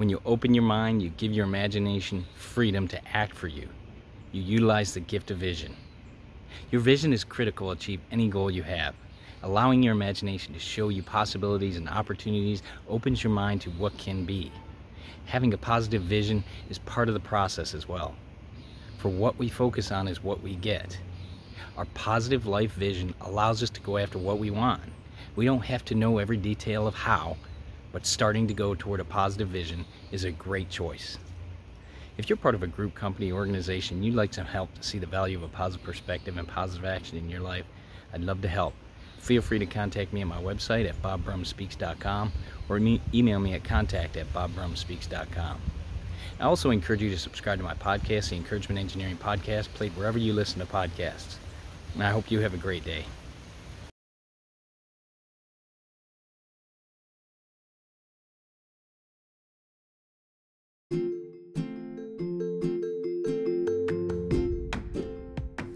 When you open your mind, you give your imagination freedom to act for you. You utilize the gift of vision. Your vision is critical to achieve any goal you have. Allowing your imagination to show you possibilities and opportunities opens your mind to what can be. Having a positive vision is part of the process as well. For what we focus on is what we get. Our positive life vision allows us to go after what we want. We don't have to know every detail of how, but starting to go toward a positive vision is a great choice. If you're part of a group, company, organization, you'd like some help to see the value of a positive perspective and positive action in your life, I'd love to help. Feel free to contact me on my website at bobbrumspeaks.com or email me at contact at bobbrumspeaks.com. I also encourage you to subscribe to my podcast, the Encouragement Engineering Podcast, played wherever you listen to podcasts. And I hope you have a great day.